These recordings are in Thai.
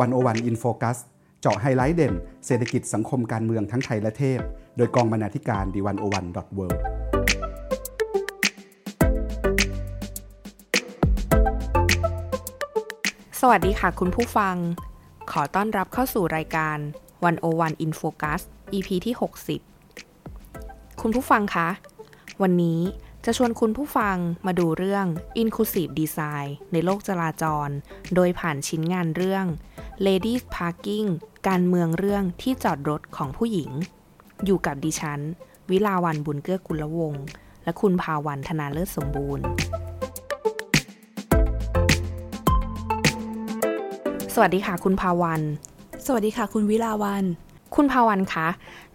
101 In Focus เจาะไฮไลท์เด่น เศรษฐกิจสังคมการเมืองทั้งไทยและเทศโดยกองบรรณาธิการ The101.world สวัสดีค่ะคุณผู้ฟัง ขอต้อนรับเข้าสู่รายการ 101 In Focus EP ที่ 60 คุณผู้ฟังคะ วันนี้จะชวนคุณผู้ฟังมาดูเรื่อง Inclusive Design ในโลกจราจร โดยผ่านชิ้นงานเรื่อง Ladies Parking การเมืองเรื่องที่จอดรถของผู้หญิง อยู่กับดิฉัน วิลาวันบุญเกื้อกุลวงศ์และคุณภาวันธนาเลิศสมบูรณ์ สวัสดีค่ะคุณภาวัน สวัสดีค่ะ คุณวิลาวัน คุณภาวันคะ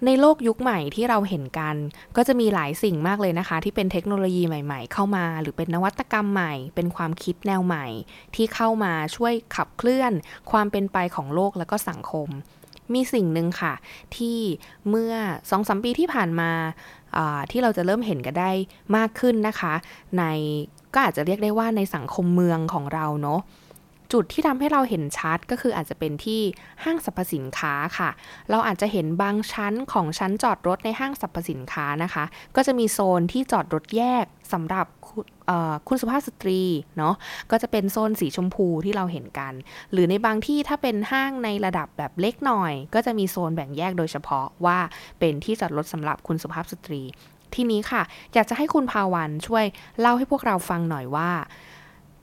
ในโลกยุคใหม่ที่เราเห็นกัน ก็จะมีหลายสิ่งมากเลยนะคะ ที่เป็นเทคโนโลยีใหม่ ๆ เข้ามา หรือเป็นนวัตกรรมใหม่ เป็นความคิดแนวใหม่ ที่เข้ามาช่วยขับเคลื่อน ความเป็นไปของโลกและก็สังคม มีสิ่งหนึ่งค่ะ ที่เมื่อสองสมปีที่ผ่านมาที่เราจะเริ่มเห็นกันได้มากขึ้นนะคะ ในก็อาจจะเรียกได้ว่าในสังคมเมืองของเราเนาะ จุดที่ทำให้เราเห็นชัดก็คืออาจจะเป็นที่ห้างสรรพสินค้าค่ะ เราอาจจะเห็นบางชั้นของชั้นจอดรถในห้างสรรพสินค้านะคะ ก็จะมีโซนที่จอดรถแยกสำหรับคุณสุภาพสตรีเนาะก็จะเป็นโซนสีชมพูที่เราเห็นกัน หรือในบางที่ถ้าเป็นห้างในระดับแบบเล็กหน่อย ก็จะมีโซนแบ่งแยกโดยเฉพาะว่าเป็นที่จอดรถสำหรับคุณสุภาพสตรี ทีนี้ค่ะ อยากจะให้คุณภาวันช่วยเล่าให้พวกเราฟังหน่อยว่า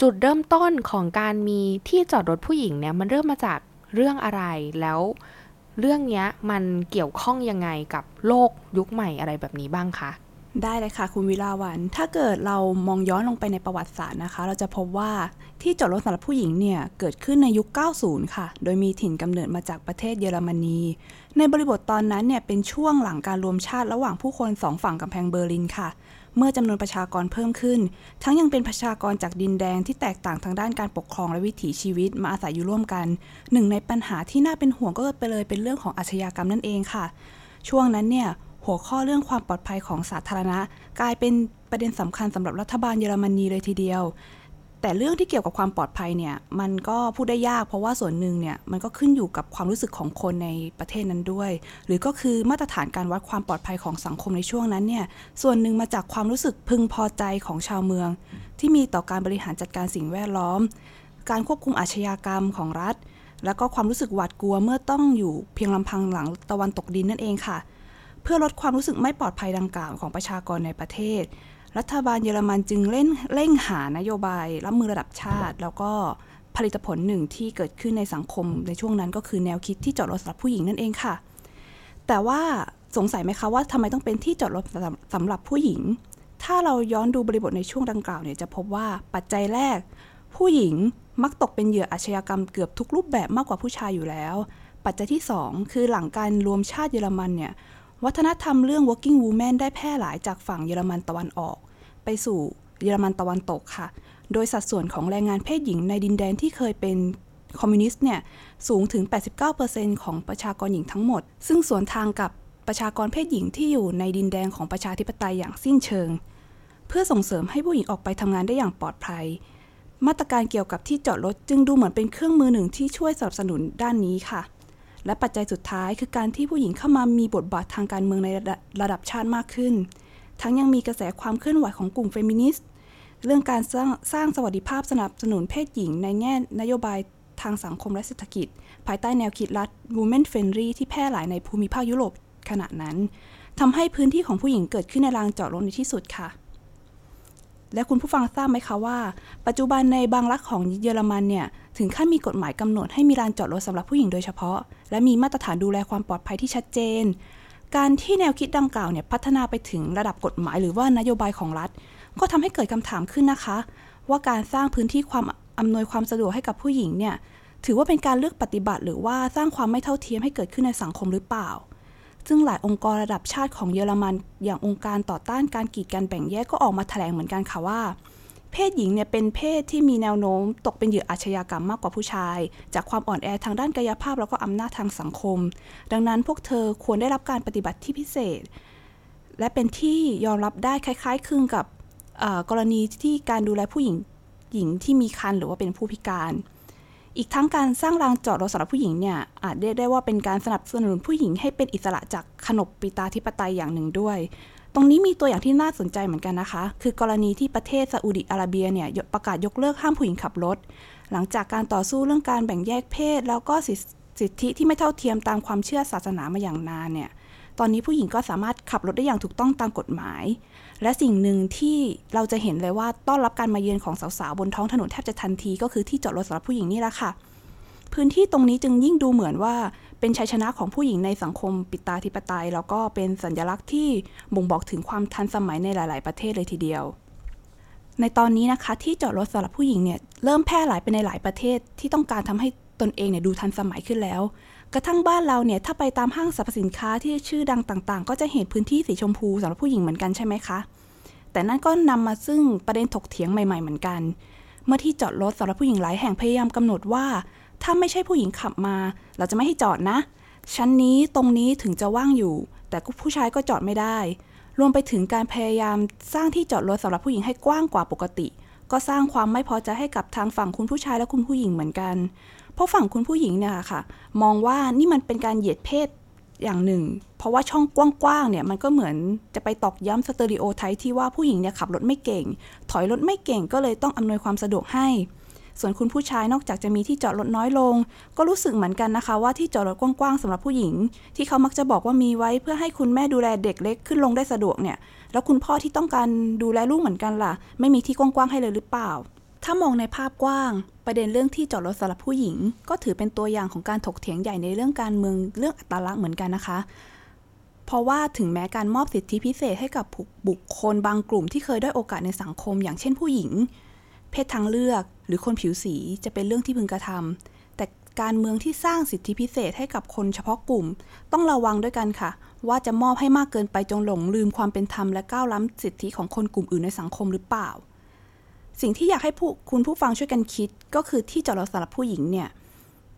จุดเริ่มต้นของการมีที่จอดรถผู้หญิงเนี่ยมันเริ่มมาจากเรื่องอะไรแล้วเรื่องนี้มันเกี่ยวข้องยังไงกับโลกยุคใหม่อะไรแบบนี้บ้างคะได้เลยค่ะ คุณวิลาวัน ถ้าเกิดเรามองย้อนลงไปในประวัติศาสตร์นะคะ เราจะพบว่าที่จอดรถสำหรับผู้หญิงเนี่ย เกิดขึ้นในยุค 90 ค่ะ โดยมีถิ่นกำเนิดมาจากประเทศเยอรมนี ในบริบทตอนนั้นเนี่ยเป็นช่วงหลังการรวมชาติระหว่างผู้คนสองฝั่งกำแพงเบอร์ลินค่ะ เมื่อจำนวนประชากรเพิ่มขึ้น ทั้งยังเป็นประชากรจากดินแดงที่แตกต่างทางด้านการปกครองและวิถีชีวิตมาอาศัยอยู่ร่วมกัน หนึ่งในปัญหาที่น่าเป็นห่วงก็ไปเลยเป็นเรื่องของอาชญากรรมนั่นเองค่ะ ช่วงนั้นเนี่ยหัวข้อเรื่องความปลอดภัยของสาธารณะ กลายเป็นประเด็นสำคัญสำหรับรัฐบาลเยอรมนีเลยทีเดียว แต่เรื่องที่เกี่ยวกับความปลอดภัยเนี่ยมันก็พูดได้ยาก เพราะว่าส่วนหนึ่งเนี่ยมันก็ขึ้นอยู่กับความรู้สึกของคนในประเทศนั้นด้วย หรือก็คือมาตรฐานการวัดความปลอดภัยของสังคมในช่วงนั้นเนี่ยส่วนหนึ่งมาจากความรู้สึกพึงพอใจของชาวเมือง ที่มีต่อการบริหารจัดการสิ่งแวดล้อม การควบคุมอาชญากรรมของรัฐ แล้วก็ความรู้สึกหวาดกลัวเมื่อต้องอยู่เพียงลำพังหลังตะวันตกดินนั่นเองค่ะ เพื่อลดความรู้สึกไม่ปลอดภัยดังกล่าวของประชากรในประเทศ รัฐบาลเยอรมันจึงเล่นเร่งหานโยบายรับมือระดับชาติ แล้วก็ผลิตผลหนึ่งที่เกิดขึ้นในสังคมในช่วงนั้นก็คือแนวคิดที่จอดรถสำหรับผู้หญิงนั่นเองค่ะ แต่ว่าสงสัยไหมคะว่าทำไมต้องเป็นที่จอดรถสำหรับผู้หญิง ถ้าเราย้อนดูบริบทในช่วงดังกล่าวเนี่ยจะพบว่าปัจจัยแรก ผู้หญิงมักตกเป็นเหยื่ออาชญากรรมเกือบทุกรูปแบบมากกว่าผู้ชายอยู่แล้ว ปัจจัยที่ 2 คือหลังการรวมชาติเยอรมันเนี่ย วัฒนธรรมเรื่อง working woman ได้แพร่หลายจากฝั่งเยอรมันตะวันออก ไปสู่เยอรมันตะวันตกค่ะ โดยสัดส่วนของแรงงานเพศหญิงในดินแดนที่เคยเป็นคอมมิวนิสต์เนี่ยสูงถึง 89%ของประชากรหญิงทั้งหมด ซึ่งสวนทางกับประชากรเพศหญิงที่อยู่ในดินแดนของประชาธิปไตยอย่างสิ้นเชิง เพื่อส่งเสริมให้ผู้หญิงออกไปทำงานได้อย่างปลอดภัย มาตรการเกี่ยวกับที่จอดรถจึงดูเหมือนเป็นเครื่องมือหนึ่งที่ช่วยสนับสนุนด้านนี้ค่ะ และปัจจัยสุดท้ายคือการที่ผู้หญิงเข้ามามีบทบาททางการเมืองในระดับชาติมากขึ้น ทั้งยังมีกระแสความเคลื่อนไหวของกลุ่มเฟมินิสต์เรื่องการสร้างสร้างสวัสดิภาพสนับสนุนเพศหญิงในแง่นโยบายทางสังคมและเศรษฐกิจ ภายใต้แนวคิดรัฐ Women Friendly ที่แพร่หลายในภูมิภาคยุโรปขณะนั้นทำให้พื้นที่ของผู้หญิงเกิดขึ้นในลานจอดรถในที่สุดค่ะ และคุณผู้ฟังทราบไหมคะว่า ปัจจุบันในบางรัฐของเยอรมันเนี่ยถึงขั้นมีกฎหมายกำหนดให้มีลานจอดรถสำหรับผู้หญิงโดยเฉพาะ และมีมาตรฐานดูแลความปลอดภัยที่ชัดเจน การที่แนวคิดดังกล่าวเนี่ยพัฒนาไปถึงระดับกฎหมายหรือว่านโยบายของรัฐ ก็ทำให้เกิดคำถามขึ้นนะคะ ว่าการสร้างพื้นที่ความอำนวยความสะดวกให้กับผู้หญิงเนี่ยถือว่าเป็นการเลือกปฏิบัติ หรือว่าสร้างความไม่เท่าเทียมให้เกิดขึ้นในสังคมหรือเปล่า ซึ่งหลายองค์กรระดับชาติของเยอรมัน อย่างองค์การต่อต้านการกีดกันแบ่งแยกก็ออกมาแถลงเหมือนกันค่ะว่า เพศหญิงเนี่ยเป็นเพศที่มีแนวโน้ม ตกเป็นเหยื่ออาชญากรรมมากกว่าผู้ชาย จากความอ่อนแอทางด้านกายภาพแล้วก็อำนาจทางสังคม ดังนั้นพวกเธอควรได้รับการปฏิบัติที่พิเศษ และเป็นที่ยอมรับได้คล้ายๆคลึงกับกรณีที่การดูแลผู้หญิงหญิงที่มีครรภ์หรือว่าเป็นผู้พิการ อีกทั้งการสร้างรางจอดรถสำหรับผู้หญิงเนี่ยอาจเรียกได้ว่าเป็นการสนับสนุนผู้หญิงให้เป็นอิสระจากขนบปิตาธิปไตยอย่างหนึ่งด้วย ตรงนี้มีตัวอย่างที่น่าสนใจเหมือนกันนะคะ คือกรณีที่ประเทศซาอุดิอาระเบียเนี่ยประกาศยกเลิกห้ามผู้หญิงขับรถ หลังจากการต่อสู้เรื่องการแบ่งแยกเพศ แล้วก็สิทธิที่ไม่เท่าเทียมตามความเชื่อศาสนามาอย่างนานเนี่ย ตอนนี้ผู้หญิงก็สามารถขับรถได้อย่างถูกต้องตามกฎหมาย และสิ่งหนึ่งที่เราจะเห็นเลยว่าต้อนรับการมาเยือนของสาวๆบนท้องถนนแทบจะทันที ก็คือที่จอดรถสำหรับผู้หญิงนี่แหละค่ะ พื้นที่ตรงนี้จึงยิ่งดูเหมือนว่าเป็นชัยชนะของผู้หญิงในสังคมปิตาธิปไตย แล้วก็เป็นสัญลักษณ์ที่บ่งบอกถึงความทันสมัยในหลาย ๆ ประเทศเลยทีเดียวในตอนนี้นะคะที่จอดรถสำหรับผู้หญิงเนี่ยเริ่มแพร่หลายไปในหลายประเทศที่ต้องการทำให้ตนเองเนี่ยดูทันสมัยขึ้นแล้ว กระทั่งบ้านเราเนี่ยถ้าไปตามห้างสรรพสินค้าที่ชื่อดังต่างๆ ก็จะเห็นพื้นที่สีชมพูสำหรับผู้หญิงเหมือนกันใช่ไหมคะ แต่นั่นก็นำมาซึ่งประเด็นถกเถียงใหม่ ๆ เหมือนกัน เมื่อที่จอดรถสำหรับผู้หญิงหลายแห่งพยายามกำหนดว่า ถ้าไม่ใช่ผู้หญิงขับมา เราจะไม่ให้จอดนะ ชั้นนี้ตรงนี้ถึงจะว่างอยู่ แต่ผู้ชายก็จอดไม่ได้ รวมไปถึงการพยายามสร้างที่จอดรถสำหรับผู้หญิงให้กว้างกว่าปกติ ก็สร้างความไม่พอใจให้กับทางฝั่งคุณผู้ชายและคุณผู้หญิงเหมือนกัน เพราะฝั่งคุณผู้หญิงเนี่ยค่ะ มองว่านี่มันเป็นการเหยียดเพศอย่างหนึ่ง เพราะว่าช่องกว้างๆเนี่ยมันก็เหมือนจะไปตอกย้ำสเตอริโอไทป์ที่ว่าผู้หญิงเนี่ยขับรถไม่เก่ง ถอยรถไม่เก่งก็เลยต้องอำนวยความสะดวกให้ ส่วนคุณผู้ชายนอกจากจะมีที่จอดรถน้อยลง ก็รู้สึกเหมือนกันนะคะ ว่าที่จอดรถกว้างๆสำหรับผู้หญิง ที่เขามักจะบอกว่ามีไว้เพื่อให้คุณแม่ดูแลเด็กเล็กขึ้นลงได้สะดวกเนี่ย แล้วคุณพ่อที่ต้องการดูแลลูกเหมือนกันล่ะ ไม่มีที่กว้างๆให้เลยหรือเปล่า ถ้ามองในภาพกว้าง ประเด็นเรื่องที่จอดรถสำหรับผู้หญิง ก็ถือเป็นตัวอย่างของการถกเถียงใหญ่ในเรื่องการเมืองเรื่องอัตลักษณ์เหมือนกันนะคะเพราะว่าถึงแม้การมอบสิทธิพิเศษให้กับบุคคลบางกลุ่มที่เคยได้โอกาสในสังคม อย่างเช่นผู้หญิง เพศทางเลือกหรือคนผิวสีจะเป็นเรื่องที่พึงกระทำแต่การเมืองที่สร้างสิทธิพิเศษให้กับคนเฉพาะกลุ่ม ต้องระวังด้วยกันค่ะ ว่าจะมอบให้มากเกินไปจนหลงลืมความเป็นธรรมและก้าวล้ำสิทธิของคนกลุ่มอื่นในสังคมหรือเปล่า สิ่งที่อยากให้ผู้คุณผู้ฟังช่วยกันคิด ก็คือที่จอดรถสำหรับผู้หญิงเนี่ย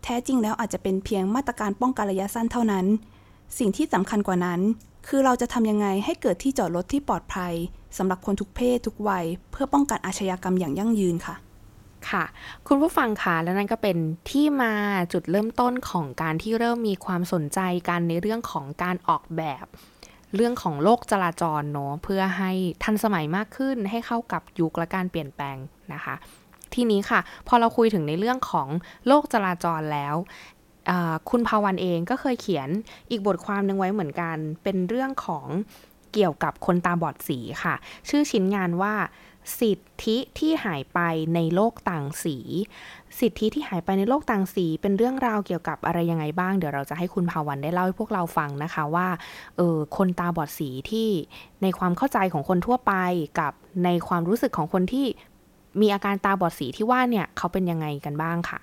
แท้จริงแล้วอาจจะเป็นเพียงมาตรการป้องกันระยะสั้นเท่านั้น สิ่งที่สำคัญกว่านั้น คือเราจะทำยังไงให้เกิดที่จอดรถที่ปลอดภัย สำหรับคนทุกเพศทุกวัย เพื่อป้องกันอาชญากรรมอย่างยั่งยืนค่ะค่ะ คุณผู้ฟังคะและนั่นก็เป็นที่มาจุดเริ่มต้นของการที่เริ่มมีความสนใจกันในเรื่องของการออกแบบ เรื่องของโลกจราจรเนาะเพื่อให้ทันสมัยมากขึ้นให้เข้ากับยุคและการเปลี่ยนแปลงนะคะ ทีนี้ค่ะ พอเราคุยถึงในเรื่องของโลกจราจรแล้วคุณภาวันเองก็เคยเขียนอีกบทความหนึ่งไว้เหมือนกัน เป็นเรื่องของ เกี่ยวกับคนตาบอดสีค่ะ ชื่อชิ้นงานว่า สิทธิที่หายไปในโลกต่างสี สิทธิที่หายไปในโลกต่างสี เป็นเรื่องราวเกี่ยวกับอะไรยังไงบ้าง เดี๋ยวเราจะให้คุณภาวันได้เล่าให้พวกเราฟังนะคะว่าเออคนตาบอดสีที่ในความเข้าใจของคนทั่วไปกับในความรู้สึกของคนที่มีอาการตาบอดสีที่ว่าเนี่ยเขาเป็นยังไงกันบ้างค่ะ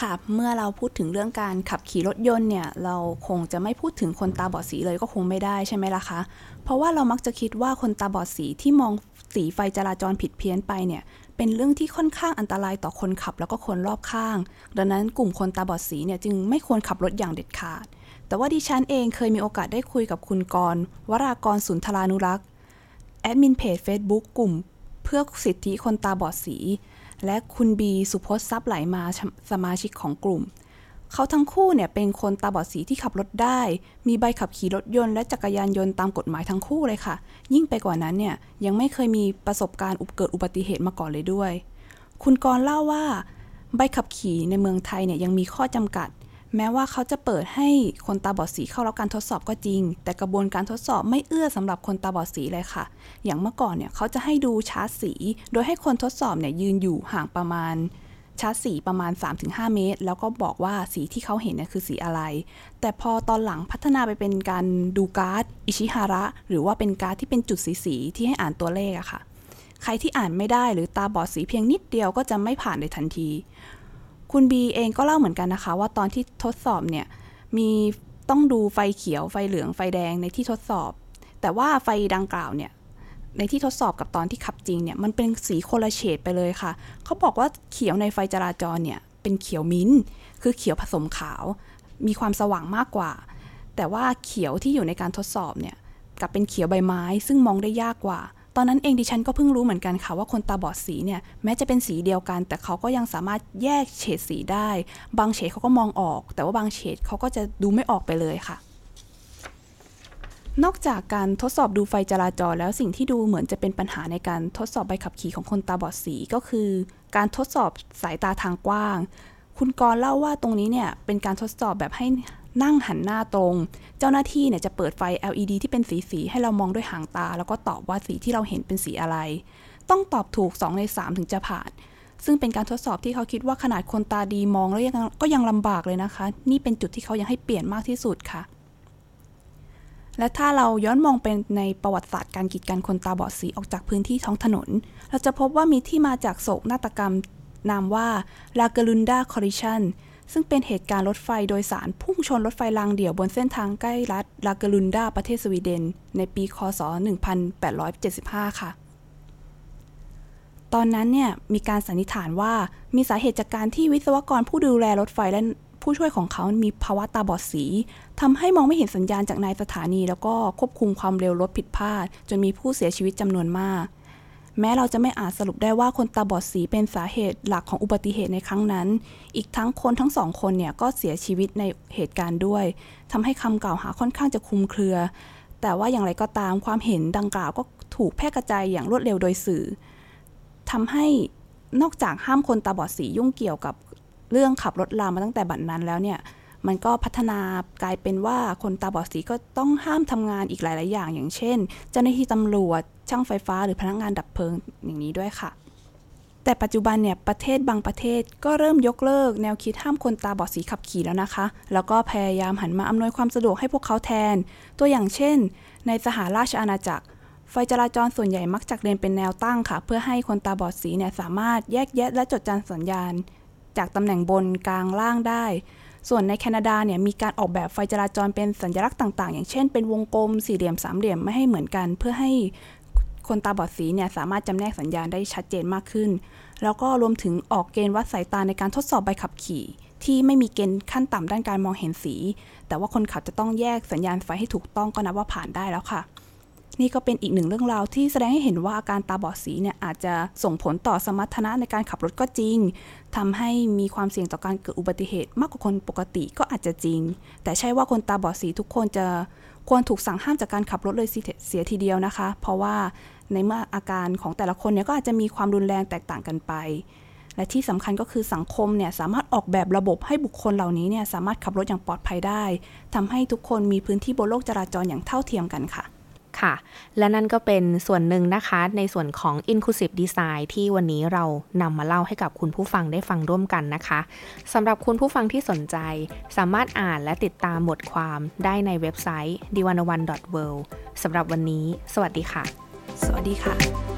ค่ะ เมื่อเราพูดถึงเรื่องการขับขี่รถยนต์เนี่ย เราคงจะไม่พูดถึงคนตาบอดสีเลยก็คงไม่ได้ใช่ไหมล่ะคะ เพราะว่าเรามักจะคิดว่าคนตาบอดสีที่มองสีไฟจราจรผิดเพี้ยนไปเนี่ย เป็นเรื่องที่ค่อนข้างอันตรายต่อคนขับแล้วก็คนรอบข้าง ดังนั้นกลุ่มคนตาบอดสีเนี่ยจึงไม่ควรขับรถอย่างเด็ดขาด แต่ว่าดิฉันเองเคยมีโอกาสได้คุยกับคุณกรวรากรสุนทรานุรักษ์แอดมินเพจ Facebook กลุ่ม เพื่อสิทธิคนตาบอดสี และคุณบีสุพจน์ทรัพย์ไหลมาสมาชิกของกลุ่ม เขาทั้งคู่เนี่ยเป็นคนตาบอดสีที่ขับรถได้ มีใบขับขี่รถยนต์และจักรยานยนต์ตามกฎหมายทั้งคู่เลยค่ะ ยิ่งไปกว่านั้นเนี่ยยังไม่เคยมีประสบการณ์อุบเกิดอุบัติเหตุมาก่อนเลยด้วย คุณกรเล่าว่า ใบขับขี่ในเมืองไทยเนี่ยยังมีข้อจำกัด แม้ว่าเขาจะเปิดให้คนตาบอดสีเข้ารับการทดสอบก็จริง แต่กระบวนการทดสอบไม่เอื้อสำหรับคนตาบอดสีเลยค่ะ อย่างเมื่อก่อนเนี่ยเขาจะให้ดูชาร์ตสี โดยให้คนทดสอบเนี่ยยืนอยู่ห่างประมาณชาร์ตสีประมาณ 3-5 เมตร แล้วก็บอกว่าสีที่เขาเห็นเนี่ยคือสีอะไร แต่พอตอนหลังพัฒนาไปเป็นการดูการ์ดอิชิฮาระ หรือว่าเป็นการ์ดที่เป็นจุดสีสีที่ให้อ่านตัวเลขอะค่ะ ใครที่อ่านไม่ได้หรือตาบอดสีเพียงนิดเดียวก็จะไม่ผ่านในทันที คุณบีเองก็เล่าเหมือนกันนะคะ ว่าตอนที่ทดสอบเนี่ยมีต้องดูไฟเขียวไฟเหลืองไฟแดงในที่ทดสอบ แต่ว่าไฟดังกล่าวเนี่ยในที่ทดสอบกับตอนที่ขับจริงเนี่ยมันเป็นสีโคลาเฉดไปเลยค่ะ เขาบอกว่าเขียวในไฟจราจรเนี่ยเป็นเขียวมิ้นคือเขียวผสมขาว มีความสว่างมากกว่า แต่ว่าเขียวที่อยู่ในการทดสอบเนี่ยกับเป็นเขียวใบไม้ซึ่งมองได้ยากกว่า ตอนนั้นเองดิฉันก็เพิ่งรู้เหมือนกันค่ะว่าคนตาบอดสีเนี่ยแม้จะเป็นสีเดียวกัน แต่เขาก็ยังสามารถแยกเฉดสีได้ บางเฉดเขาก็มองออก แต่ว่าบางเฉดเขาก็จะดูไม่ออกไปเลยค่ะ นอกจากการทดสอบดูไฟจราจรแล้วสิ่งที่ดูเหมือนจะเป็นปัญหาในการทดสอบใบขับขี่ของคนตาบอดสีก็คือ การทดสอบสายตาทางกว้าง คุณกรเล่าว่าตรงนี้เนี่ยเป็นการทดสอบแบบให้ นั่งหันหน้าตรง เจ้าหน้าที่เนี่ยจะเปิดไฟ LED ที่เป็นสีสีให้เรามองด้วยหางตา แล้วก็ตอบว่าสีที่เราเห็นเป็นสีอะไร ต้องตอบถูก 2 ใน 3 ถึงจะผ่าน ซึ่งเป็นการทดสอบที่เขาคิดว่าขนาดคนตาดีมองแล้วยังก็ยังลำบากเลยนะคะ นี่เป็นจุดที่เขายังให้เปลี่ยนมากที่สุดค่ะและถ้าเราย้อนมองเป็นในประวัติศาสตร์การกีดกันคนตาบอดสีออกจากพื้นที่ท้องถนน เราจะพบว่ามีที่มาจากโศกนาฏกรรม นามว่า La Garunda Collision ซึ่งเป็นเหตุการณ์รถไฟโดยสารพุ่งชนรถไฟรางเดี่ยวบนเส้นทางใกล้รัฐลาการุนดาประเทศสวีเดน ในปีคศ 1875 ค่ะ ตอนนั้นเนี่ยมีการสันนิษฐานว่ามีสาเหตุจากการที่วิศวกรผู้ดูแลรถไฟและผู้ช่วยของเขามีภาวะตาบอดสีทำให้มองไม่เห็นสัญญาณจากนายสถานี แล้วก็ควบคุมความเร็วรถผิดพลาด จนมีผู้เสียชีวิตจำนวนมาก แม้เราจะไม่อาจสรุปได้ว่าคนตาบอดสีเป็นสาเหตุหลักของอุบัติเหตุในครั้งนั้น อีกทั้งคนทั้งสองคนเนี่ยก็เสียชีวิตในเหตุการณ์ด้วยทำให้คำกล่าวหาค่อนข้างจะคลุมเครือ แต่ว่าอย่างไรก็ตามความเห็นดังกล่าวก็ถูกแพร่กระจายอย่างรวดเร็วโดยสื่อทำให้นอกจากห้ามคนตาบอดสียุ่งเกี่ยวกับเรื่องขับรถลามาตั้งแต่บัดนนั้นแล้วเนี่ย มันก็พัฒนากลายเป็นว่าคนตาบอดสีก็ต้องห้ามทำงานอีกหลาย ๆ อย่าง อย่างเช่น เจ้าหน้าที่ตำรวจช่างไฟฟ้าหรือพนักงานดับเพลิงอย่างนี้ด้วยค่ะ แต่ปัจจุบันเนี่ยประเทศบางประเทศก็เริ่มยกเลิกแนวคิดห้ามคนตาบอดสีขับขี่แล้วนะคะ แล้วก็พยายามหันมาอำนวยความสะดวกให้พวกเขาแทน ตัวอย่างเช่น ในสหราชอาณาจักรไฟจราจรส่วนใหญ่มักจักเลนเป็นแนวตั้งค่ะ เพื่อให้คนตาบอดสีเนี่ยสามารถแยกแยะและจดจำสัญญาณ จากตำแหน่งบนกลางล่างได้ ส่วนในแคนาดาเนี่ยมีการออกแบบไฟจราจรเป็นสัญลักษณ์ต่างๆ อย่างเช่นเป็นวงกลมสี่เหลี่ยมสามเหลี่ยมไม่ให้เหมือนกัน เพื่อให้คนตาบอดสีเนี่ยสามารถจำแนกสัญญาณได้ชัดเจนมากขึ้น แล้วก็รวมถึงออกเกณฑ์วัดสายตาในการทดสอบใบขับขี่ที่ไม่มีเกณฑ์ขั้นต่ำด้านการมองเห็นสี แต่ว่าคนขับจะต้องแยกสัญญาณไฟให้ถูกต้องก็นับว่าผ่านได้แล้วค่ะ นี่ก็เป็นอีกหนึ่งเรื่องราวที่แสดงให้เห็นว่าอาการตาบอดสีเนี่ยอาจจะส่งผลต่อสมรรถนะในการขับรถก็จริงทำให้มีความเสี่ยงต่อการเกิดอุบัติเหตุมากกว่าคนปกติก็อาจจะจริง แต่ใช่ว่าคนตาบอดสีทุกคนจะควรถูกสั่งห้ามจากการขับรถเลยเสียทีเดียวนะคะ เพราะว่าในเมื่ออาการของแต่ละคนเนี่ยก็อาจจะมีความรุนแรงแตกต่างกันไป และที่สำคัญก็คือสังคมเนี่ยสามารถออกแบบระบบให้บุคคลเหล่านี้เนี่ยสามารถขับรถอย่างปลอดภัยได้ทำให้ทุกคนมีพื้นที่บนโลกจราจรอย่างเท่าเทียมกันค่ะ ค่ะ และนั่นก็เป็นส่วนหนึ่งนะคะ ในส่วนของ Inclusive Design ที่วันนี้เรานำมาเล่าให้กับคุณผู้ฟังได้ฟังร่วมกันนะคะสำหรับคุณผู้ฟังที่สนใจ สามารถอ่านและติดตามบทความได้ในเว็บไซต์ d 1 1 w o r l d สำหรับวันนี้ สวัสดีค่ะ สวัสดีค่ะ